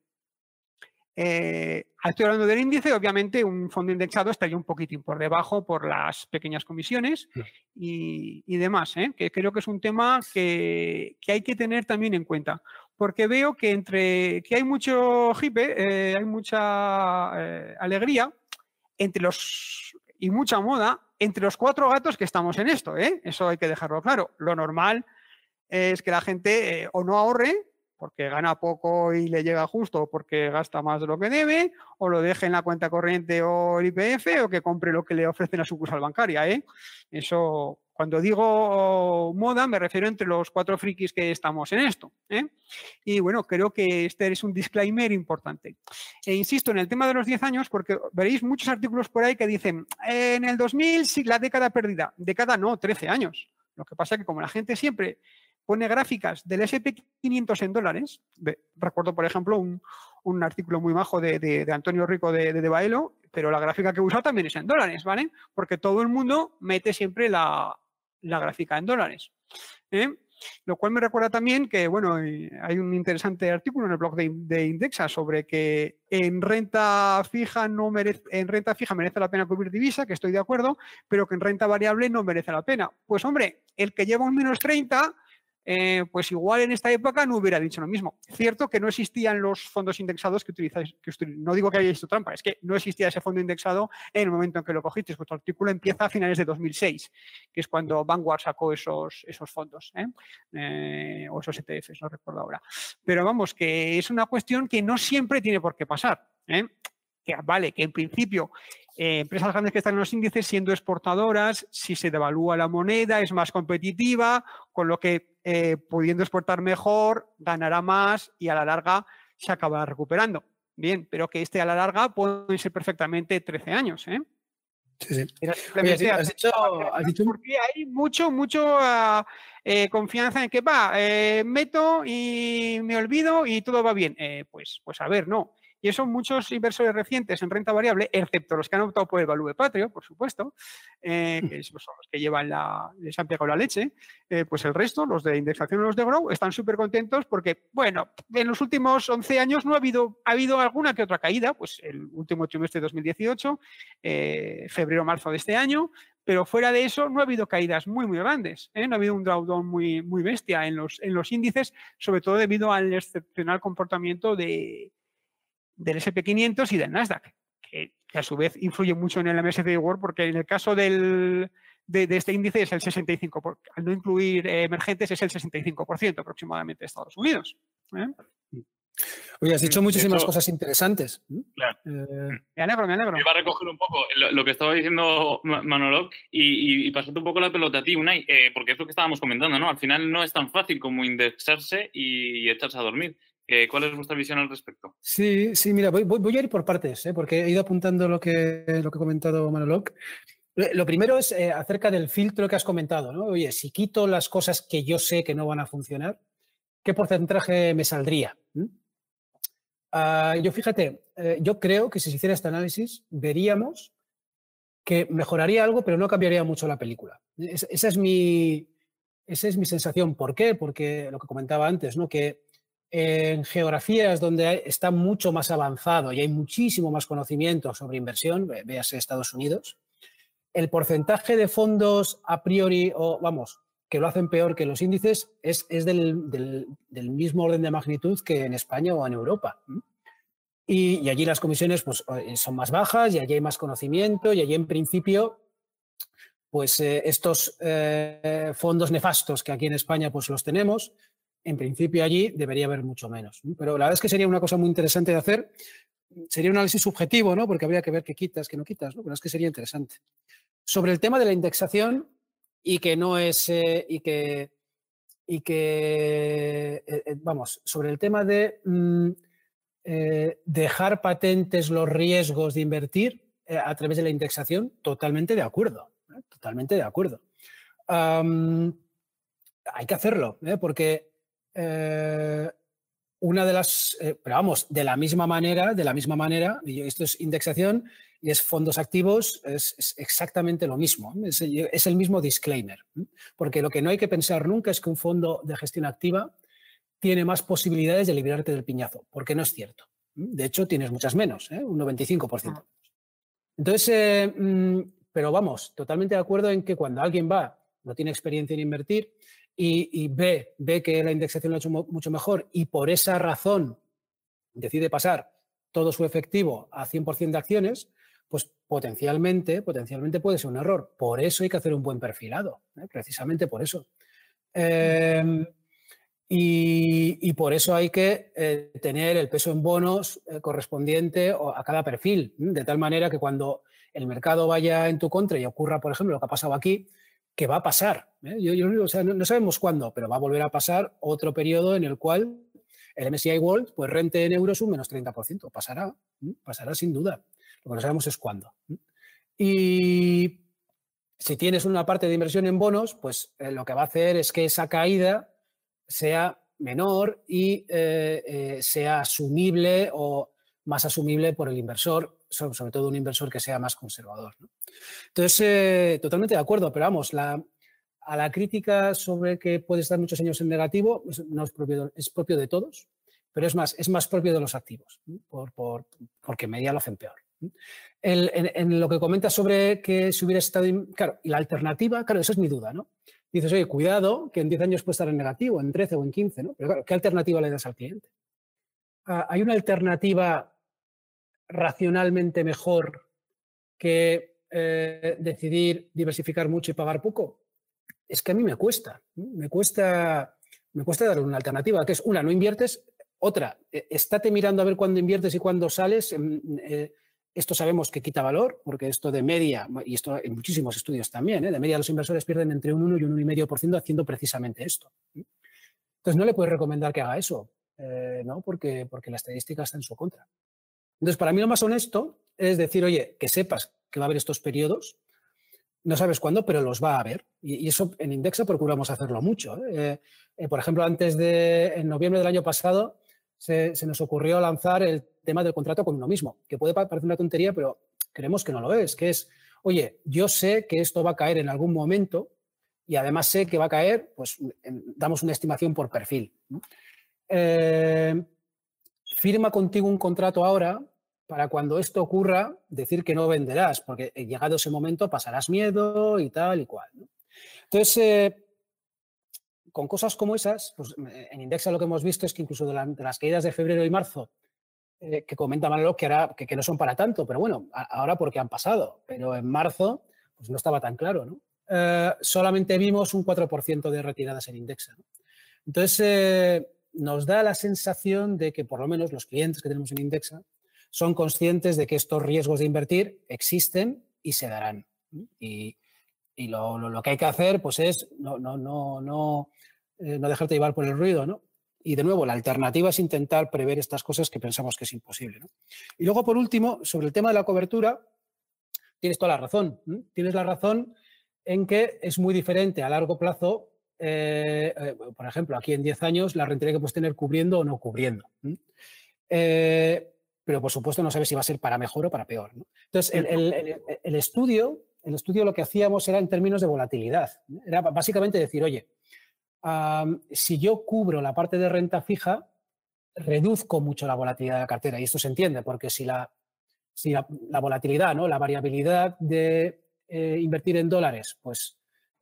Eh, estoy hablando del índice, obviamente un fondo indexado estaría un poquitín por debajo por las pequeñas comisiones y, demás, que creo que es un tema que, hay que tener también en cuenta, porque veo que entre que hay mucho hipe, hay mucha alegría entre los y mucha moda entre los cuatro gatos que estamos en esto, ¿eh? Eso hay que dejarlo claro. Lo normal es que la gente eh, o no ahorre porque gana poco y le llega justo porque gasta más de lo que debe, o lo deje en la cuenta corriente o el IPF, o que compre lo que le ofrecen a su sucursal bancaria. ¿eh? Eso, cuando digo moda, me refiero entre los cuatro frikis que estamos en esto. ¿eh? Y bueno, creo que este es un disclaimer importante. E insisto en el tema de los 10 años, porque veréis muchos artículos por ahí que dicen, en el 2000 sí, la década perdida. Década no, 13 años. Lo que pasa es que como la gente siempre pone gráficas del SP500 en dólares. recuerdo, por ejemplo, un, artículo muy bajo de, Antonio Rico de, de, Baelo, pero la gráfica que usa también es en dólares, ¿vale? Porque todo el mundo mete siempre la, gráfica en dólares. ¿eh? Lo cual me recuerda también que, bueno, hay un interesante artículo en el blog de, Indexa sobre que en renta fija no merece, en renta fija merece la pena cubrir divisa, que estoy de acuerdo, pero que en renta variable no merece la pena. Pues hombre, el que lleva un menos 30 eh, pues igual en esta época no hubiera dicho lo mismo. Cierto que no existían los fondos indexados que utilizáis, que no digo que hayáis hecho trampa, es que no existía ese fondo indexado en el momento en que lo cogisteis. Vuestro artículo empieza a finales de 2006, que es cuando Vanguard sacó esos, esos fondos, ¿eh? Eh, o esos ETFs, no recuerdo ahora. Pero vamos, que es una cuestión que no siempre tiene por qué pasar. Que vale, que en principio empresas grandes que están en los índices siendo exportadoras, si se devalúa la moneda, es más competitiva, con lo que eh, pudiendo exportar mejor, ganará más y a la larga se acabará recuperando. Bien, pero que este a la larga puede ser perfectamente 13 años. ¿eh? Sí, sí. Porque hay mucho, mucho ah, eh, confianza en que va, meto y me olvido y todo va bien. pues, pues a ver, no. Y eso muchos inversores recientes en renta variable, excepto los que han optado por el value patrio, por supuesto, eh, que son los que llevan la, les han pegado la leche, eh, pues el resto, los de indexación y los de Grow, están súper contentos porque, bueno, en los últimos 11 años no ha habido, ha habido alguna que otra caída, pues el último trimestre de 2018, eh, febrero-marzo de este año, pero fuera de eso no ha habido caídas muy, muy grandes. No ha habido un drawdown muy, muy bestia en los, en los índices, sobre todo debido al excepcional comportamiento de, del SP500 y del Nasdaq, que, a su vez influye mucho en el MSCI World porque en el caso del, de, este índice es el 65%, al no incluir eh, emergentes es el 65% aproximadamente de Estados Unidos. ¿eh? Oye, has dicho muchísimas cosas interesantes. Claro. Eh, me alegro, me alegro. Iba a recoger un poco lo, que estaba diciendo Manolo y, y, pasarte un poco la pelota a ti, Unai, porque es lo que estábamos comentando, ¿no? Al final no es tan fácil como indexarse y echarse a dormir. Eh, ¿Cuál es vuestra visión al respecto? Sí, sí, mira, voy, a ir por partes, ¿eh? porque he ido apuntando lo que, lo que ha comentado Manoloc. Lo primero es eh, acerca del filtro que has comentado. ¿no? Oye, si quito las cosas que yo sé que no van a funcionar, ¿qué porcentaje me saldría? ¿Mm? Ah, yo fíjate, yo creo que si se hiciera este análisis, veríamos que mejoraría algo, pero no cambiaría mucho la película. esa, es mi, esa es mi sensación. ¿Por qué? Porque lo que comentaba antes, ¿no? que en geografías donde está mucho más avanzado y hay muchísimo más conocimiento sobre inversión, véase Estados Unidos, el porcentaje de fondos a priori, o vamos, que lo hacen peor que los índices, es, del, mismo orden de magnitud que en España o en Europa. Y, allí las comisiones pues, eh, son más bajas y allí hay más conocimiento y allí en principio pues eh, estos eh, fondos nefastos que aquí en España pues los tenemos, en principio allí debería haber mucho menos. Pero la verdad es que sería una cosa muy interesante de hacer. Sería un análisis subjetivo, ¿no? Porque habría que ver qué quitas, qué no quitas, ¿no? Pero es que sería interesante. Sobre el tema de la indexación y que no es, eh, y que, y que eh, eh, vamos, sobre el tema de mm, dejar patentes los riesgos de invertir a través de la indexación, totalmente de acuerdo, totalmente de acuerdo. hay que hacerlo, porque eh, una de las, eh, pero vamos, de la misma manera, de la misma manera, y esto es indexación y es fondos activos, es, exactamente lo mismo, es, el mismo disclaimer, porque lo que no hay que pensar nunca es que un fondo de gestión activa tiene más posibilidades de liberarte del piñazo, porque no es cierto. De hecho, tienes muchas menos, ¿eh? un 95%. Ah. Entonces, mm, pero vamos, totalmente de acuerdo en que cuando alguien va, no tiene experiencia en invertir, y, ve, ve que la indexación lo ha hecho mucho mejor y por esa razón decide pasar todo su efectivo a 100% de acciones, pues potencialmente, potencialmente puede ser un error. Por eso hay que hacer un buen perfilado, ¿eh? precisamente por eso. Em, y, por eso hay que eh, tener el peso en bonos eh, correspondiente a cada perfil, de tal manera que cuando el mercado vaya en tu contra y ocurra, por ejemplo, lo que ha pasado aquí, que va a pasar. no, sabemos cuándo, pero va a volver a pasar otro periodo en el cual el MSCI World pues, rente en euros un menos 30%. Pasará, pasará sin duda. Lo que no sabemos es cuándo. Y si tienes una parte de inversión en bonos, pues eh, lo que va a hacer es que esa caída sea menor y eh, eh, sea asumible o más asumible por el inversor, sobre, todo un inversor que sea más conservador. Entonces, totalmente de acuerdo, pero vamos, la, a la crítica sobre que puede estar muchos años en negativo no es propio, es propio de todos, pero es más, es más propio de los activos, por, porque media lo hacen peor en, lo que comentas sobre que si hubiera estado. Claro, y la alternativa, claro, esa es mi duda, ¿no? Dices, oye, cuidado, que en 10 años puede estar en negativo, en 13 o en 15, ¿no? Pero claro, ¿qué alternativa le das al cliente? Ah, ¿Hay una alternativa racionalmente mejor que eh, decidir diversificar mucho y pagar poco? Es que a mí me cuesta, me cuesta, me cuesta darle una alternativa, que es una, no inviertes, otra, eh, estate mirando a ver cuándo inviertes y cuándo sales. Eh, esto sabemos que quita valor, porque esto de media, y esto en muchísimos estudios también, de media los inversores pierden entre un 1 y un 1,5% haciendo precisamente esto. Entonces no le puedes recomendar que haga eso, ¿no? porque, porque la estadística está en su contra. Entonces, para mí lo más honesto es decir, oye, que sepas que va a haber estos periodos, no sabes cuándo, pero los va a haber. Y, eso en Indexa procuramos hacerlo mucho. ¿eh? por ejemplo, antes de, en noviembre del año pasado, se, nos ocurrió lanzar el tema del contrato con uno mismo, que puede parecer una tontería, pero creemos que no lo es, que es, oye, yo sé que esto va a caer en algún momento y además sé que va a caer, pues damos una estimación por perfil. Eh, firma contigo un contrato ahora para cuando esto ocurra decir que no venderás, porque llegado ese momento pasarás miedo y tal y cual. Entonces, eh, con cosas como esas, pues eh, en Indexa lo que hemos visto es que incluso de, las caídas de febrero y marzo, eh, que comenta Manolo que, no son para tanto, pero bueno, ahora porque han pasado, pero en marzo pues no estaba tan claro, ¿no? Eh, solamente vimos un 4% de retiradas en Indexa. Entonces, nos da la sensación de que por lo menos los clientes que tenemos en Indexa son conscientes de que estos riesgos de invertir existen y se darán. Y, lo, que hay que hacer pues es no, no, no, no, eh, no dejarte llevar por el ruido, ¿no? Y de nuevo, la alternativa es intentar prever estas cosas que pensamos que es imposible. Y luego, por último, sobre el tema de la cobertura, tienes toda la razón. Tienes la razón en que es muy diferente a largo plazo. Eh, eh, por ejemplo, aquí en 10 años la rentabilidad que puedes tener cubriendo o no cubriendo. pero por supuesto no sabes si va a ser para mejor o para peor. Entonces, el, estudio, el estudio lo que hacíamos era en términos de volatilidad. Era básicamente decir, oye, si yo cubro la parte de renta fija, reduzco mucho la volatilidad de la cartera. Y esto se entiende, porque si la, si la, volatilidad, ¿no? la variabilidad de eh, invertir en dólares, pues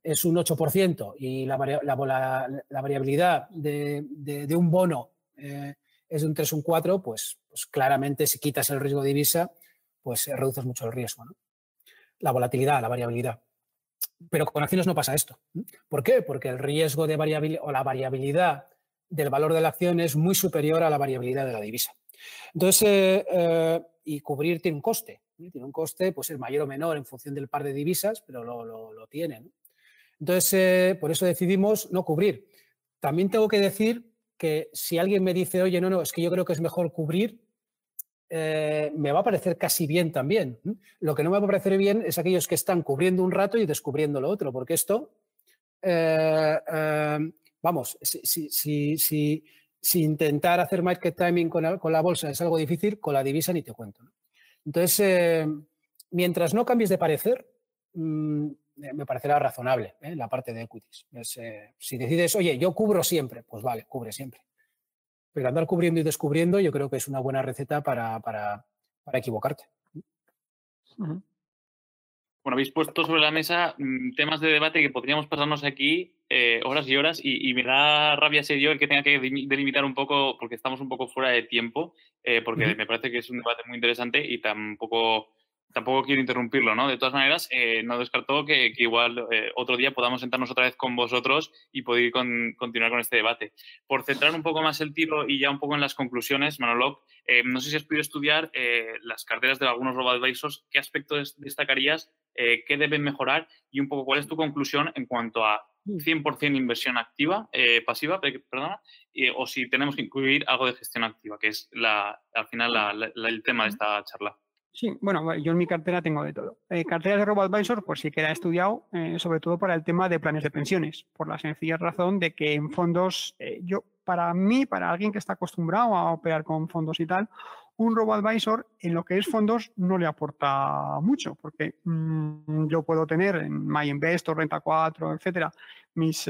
es un 8% y la, la, variabilidad de, un bono eh, es de un 3 o un 4, pues, pues, claramente si quitas el riesgo de divisa, pues reduces mucho el riesgo. La volatilidad, la variabilidad. Pero con acciones no pasa esto. ¿Por qué? Porque el riesgo de variabilidad o la variabilidad del valor de la acción es muy superior a la variabilidad de la divisa. Entonces, eh, eh, y cubrir tiene un coste. Tiene un coste, pues el mayor o menor en función del par de divisas, pero lo, lo, tiene. Entonces, eh, por eso decidimos no cubrir. También tengo que decir que si alguien me dice, oye, no, no, es que yo creo que es mejor cubrir, eh, me va a parecer casi bien también. Lo que no me va a parecer bien es aquellos que están cubriendo un rato y descubriendo lo otro, porque esto, eh, vamos, si, intentar hacer market timing con la, bolsa es algo difícil, con la divisa ni te cuento. Entonces, mientras no cambies de parecer, mm, me parecerá razonable la parte de equities. si decides, oye, yo cubro siempre, pues vale, cubre siempre. Pero andar cubriendo y descubriendo yo creo que es una buena receta para, equivocarte. Bueno, habéis puesto sobre la mesa mm, temas de debate que podríamos pasarnos aquí eh, horas y horas y, me da rabia yo el que tenga que delimitar un poco, porque estamos un poco fuera de tiempo, eh, porque me parece que es un debate muy interesante y tampoco tampoco quiero interrumpirlo, ¿no? De todas maneras, eh, no descarto que, igual eh, otro día podamos sentarnos otra vez con vosotros y poder continuar con este debate. Por centrar un poco más el tiro y ya un poco en las conclusiones, Manolo, eh, no sé si has podido estudiar las carteras de algunos robo-advisors, ¿qué aspectos destacarías, qué deben mejorar y un poco cuál es tu conclusión en cuanto a 100% mm. inversión activa, pasiva, perdona, o si tenemos que incluir algo de gestión activa, que es la, al final el tema de esta charla. Sí, bueno, yo en mi cartera tengo de todo. Eh, carteras de RoboAdvisor, pues sí que la he estudiado, eh, sobre todo para el tema de planes de pensiones, por la sencilla razón de que en fondos, eh, yo, para mí, para alguien que está acostumbrado a operar con fondos y tal, un RoboAdvisor en lo que es fondos no le aporta mucho, porque mm, yo puedo tener en MyInvestor, Renta 4, etcétera, mis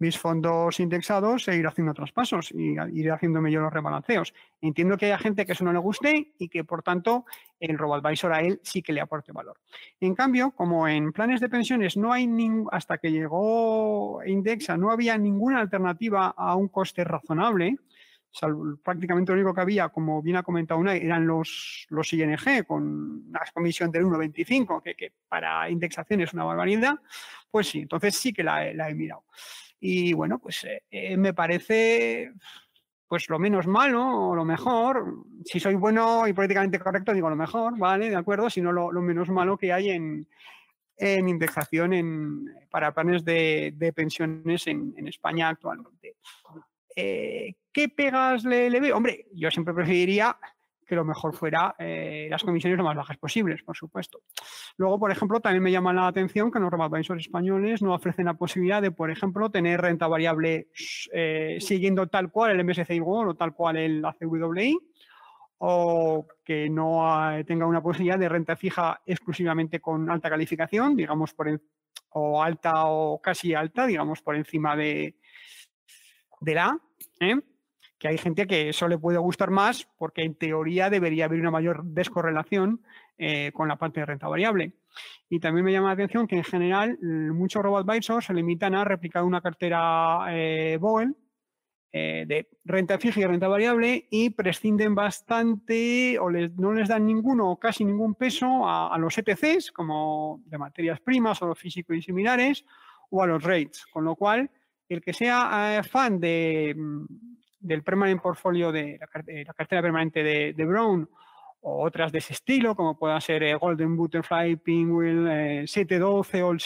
mis fondos indexados e ir haciendo traspasos y ir haciéndome yo los rebalanceos. Entiendo que haya gente que eso no le guste y que, por tanto, el RoboAdvisor a él sí que le aporte valor. En cambio, como en planes de pensiones no hay hasta que llegó Indexa, no había ninguna alternativa a un coste razonable, prácticamente lo único que había, como bien ha comentado una, eran los, los ING con una comisión del 1,25, que, que, para indexación es una barbaridad, pues sí, entonces sí que la he mirado. Y bueno, pues eh, eh, me parece pues lo menos malo o lo mejor. Si soy bueno y políticamente correcto, digo lo mejor, ¿vale? De acuerdo, sino lo, menos malo que hay en, indexación en, para planes de, pensiones en, España actualmente. Eh, ¿Qué pegas le, le, veo? Hombre, yo siempre preferiría que lo mejor fuera eh, las comisiones lo más bajas posibles, por supuesto. Luego, por ejemplo, también me llama la atención que los robo-advisors españoles no ofrecen la posibilidad de, por ejemplo, tener renta variable eh, siguiendo tal cual el MSCI World o tal cual el ACWI, o que no tenga una posibilidad de renta fija exclusivamente con alta calificación, digamos, por o alta o casi alta, digamos, por encima de, de la. ¿eh? Que hay gente que eso le puede gustar más porque en teoría debería haber una mayor descorrelación eh, con la parte de renta variable. Y también me llama la atención que en general muchos robo-advisors se limitan a replicar una cartera eh, eh, de renta fija y renta variable y prescinden bastante o no les dan ninguno o casi ningún peso a, a, los ETCs como de materias primas o los físicos y similares o a los rates. Con lo cual, el que sea fan de del permanent portfolio de la, cartera permanente de, Brown o otras de ese estilo, como pueda ser eh, Golden Butterfly, Penguin, eh, 712, All,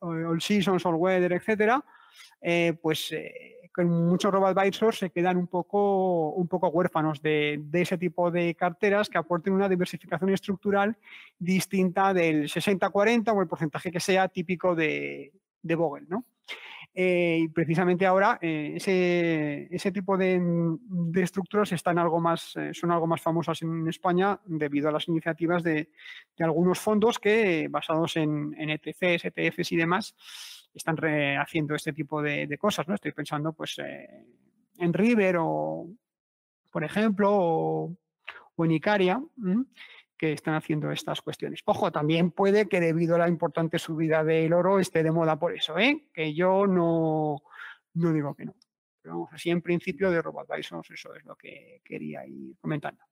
All, Seasons, All Weather, etcétera, eh, pues eh, con muchos robo-advisors se quedan un poco, un poco huérfanos de, ese tipo de carteras que aporten una diversificación estructural distinta del 60-40 o el porcentaje que sea típico de, de Vogel, ¿no? Eh, y precisamente ahora eh, ese, tipo de, estructuras están algo más, eh, son algo más famosas en España debido a las iniciativas de, algunos fondos que, basados en, ETCs, ETFs y demás, están haciendo este tipo de, cosas. ¿no? Estoy pensando pues, en River por ejemplo, o, en Icaria que están haciendo estas cuestiones. Ojo, también puede que debido a la importante subida del oro esté de moda por eso, ¿eh? que yo no, no digo que no. Pero vamos, así en principio de RoboAdvisors eso es lo que quería ir comentando.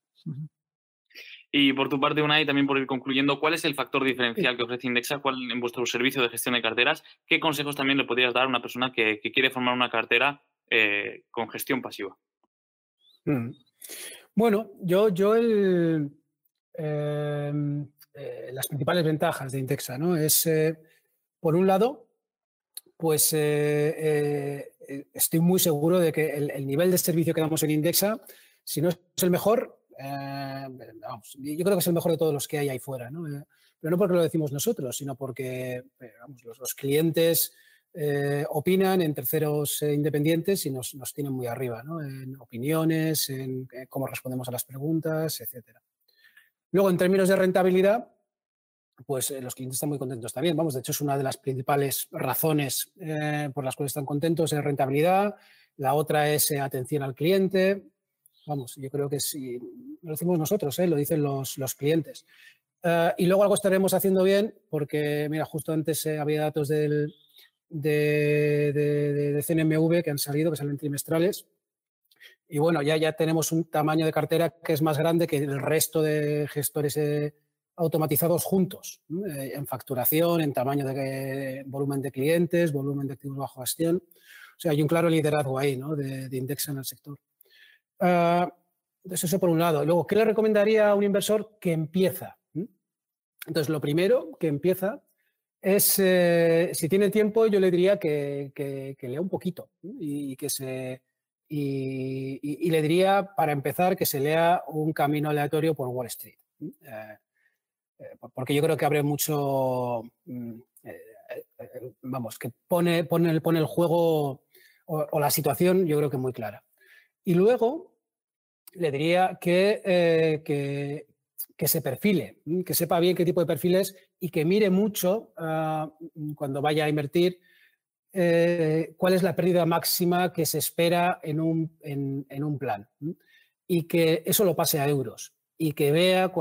Y por tu parte, Unai, también por ir concluyendo, ¿cuál es el factor diferencial que ofrece Indexa ¿Cuál, en vuestro servicio de gestión de carteras? ¿Qué consejos también le podrías dar a una persona que, quiere formar una cartera eh, con gestión pasiva? Mm. Bueno, yo, yo el, Em, eh, las principales ventajas de Indexa, ¿no? Es, eh, por un lado, pues eh, estoy muy seguro de que el, nivel de servicio que damos en Indexa, si no es el mejor, yo creo que es el mejor de todos los que hay ahí fuera, ¿no? pero no porque lo decimos nosotros, sino porque los, clientes opinan en terceros independientes y nos, nos, tienen muy arriba, ¿no? en opiniones, en cómo respondemos a las preguntas, etcétera. Luego, en términos de rentabilidad, pues eh, los clientes están muy contentos también. Vamos, de hecho, es una de las principales razones eh, por las cuales están contentos, es rentabilidad. La otra es eh, atención al cliente. Vamos, yo creo que si lo decimos nosotros, lo dicen los, clientes. y luego algo estaremos haciendo bien, porque, mira, justo antes había datos del, de, de, CNMV que han salido, que salen trimestrales, y bueno, ya, ya tenemos un tamaño de cartera que es más grande que el resto de gestores eh, automatizados juntos, eh, en facturación, en tamaño de volumen de clientes, volumen de activos bajo gestión. O sea, hay un claro liderazgo ahí ¿no? de, de en el sector. Uh, entonces, eso por un lado. Luego, ¿qué le recomendaría a un inversor que empieza? Entonces, lo primero que empieza es, eh, si tiene tiempo, yo le diría que, lea un poquito y, que se, y, le diría, para empezar, que se lea un camino aleatorio por Wall Street. Eh, eh, porque yo creo que abre mucho, mm, vamos, que pone, pone, el, pone el juego o, la situación, yo creo que muy clara. Y luego le diría que, que, que se perfile, que sepa bien qué tipo de perfiles y que mire mucho ah, cuando vaya a invertir eh, cuál es la pérdida máxima que se espera en un, plan y que eso lo pase a euros y que vea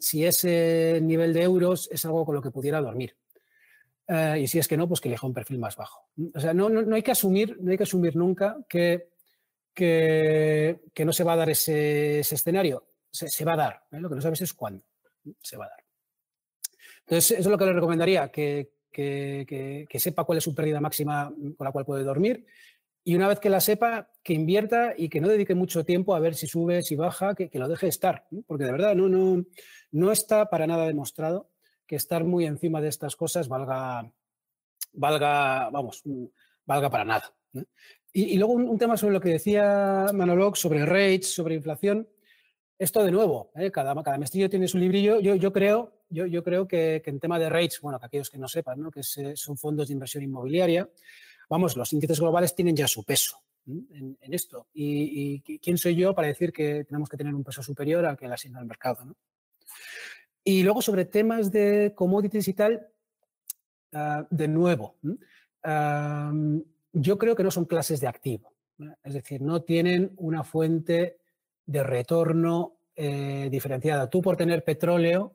si ese nivel de euros es algo con lo que pudiera dormir. Eh, y si es que no, pues que elija un perfil más bajo. O sea, no, no, hay, que asumir, no hay que asumir nunca que, que, no se va a dar ese escenario se, va a dar. ¿eh? Lo que no sabes es cuándo se va a dar. Entonces, eso es lo que le recomendaría, que, sepa cuál es su pérdida máxima con la cual puede dormir. Y una vez que la sepa, que invierta y que no dedique mucho tiempo a ver si sube, si baja, que, lo deje estar. Porque de verdad no, no, no está para nada demostrado que estar muy encima de estas cosas valga, valga vamos, valga para nada. Y, luego un, tema sobre lo que decía Manolog sobre rates, sobre inflación. Esto de nuevo, ¿eh? cada, cada mestrillo tiene su librillo. Yo, yo creo, yo, creo que, en tema de rates, bueno, que aquellos que no sepan, que son fondos de inversión inmobiliaria, vamos, los índices globales tienen ya su peso en, esto. Y, quién soy yo para decir que tenemos que tener un peso superior al que le asigna el mercado? Y luego sobre temas de commodities y tal, ah, de nuevo, yo creo que no son clases de activo. Es decir, no tienen una fuente de retorno eh, diferenciada. Tú por tener petróleo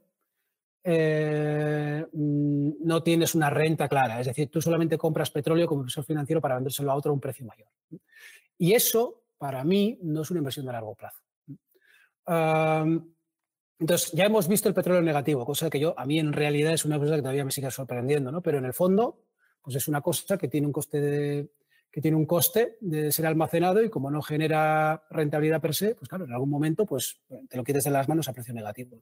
eh, mm, no tienes una renta clara, es decir, tú solamente compras petróleo como inversor financiero para vendérselo a otro a un precio mayor. Y eso, para mí, no es una inversión de largo plazo. entonces, ya hemos visto el petróleo negativo, cosa que yo, a mí en realidad es una cosa que todavía me sigue sorprendiendo, ¿no? Pero en el fondo, pues es una cosa que tiene un coste de, que tiene un coste de ser almacenado y como no genera rentabilidad per se, pues claro, en algún momento pues te lo quites de las manos a precio negativo.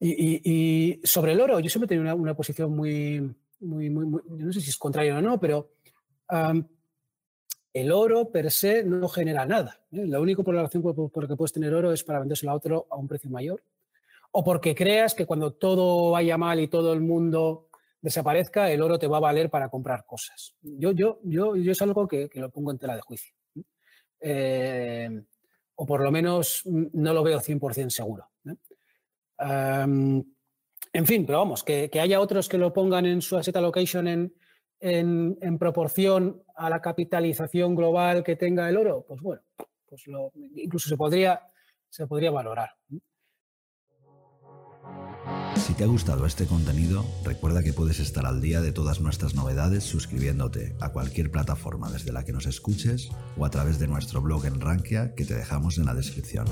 Y, sobre el oro, yo siempre he tenido una, posición muy, muy, muy, no sé si es contrario o no, pero el oro per se no genera nada. ¿eh? La única relación por, por la que puedes tener oro es para vendérselo a otro a un precio mayor. O porque creas que cuando todo vaya mal y todo el mundo desaparezca, el oro te va a valer para comprar cosas. Yo, yo, yo, yo es algo que, lo pongo en tela de juicio. Eh, o por lo menos no lo veo 100% seguro. En fin, pero vamos, que, haya otros que lo pongan en su asset allocation en, en, proporción a la capitalización global que tenga el oro, pues bueno, pues lo, incluso se podría, se podría valorar. Si te ha gustado este contenido, recuerda que puedes estar al día de todas nuestras novedades suscribiéndote a cualquier plataforma desde la que nos escuches o a través de nuestro blog en Rankia que te dejamos en la descripción.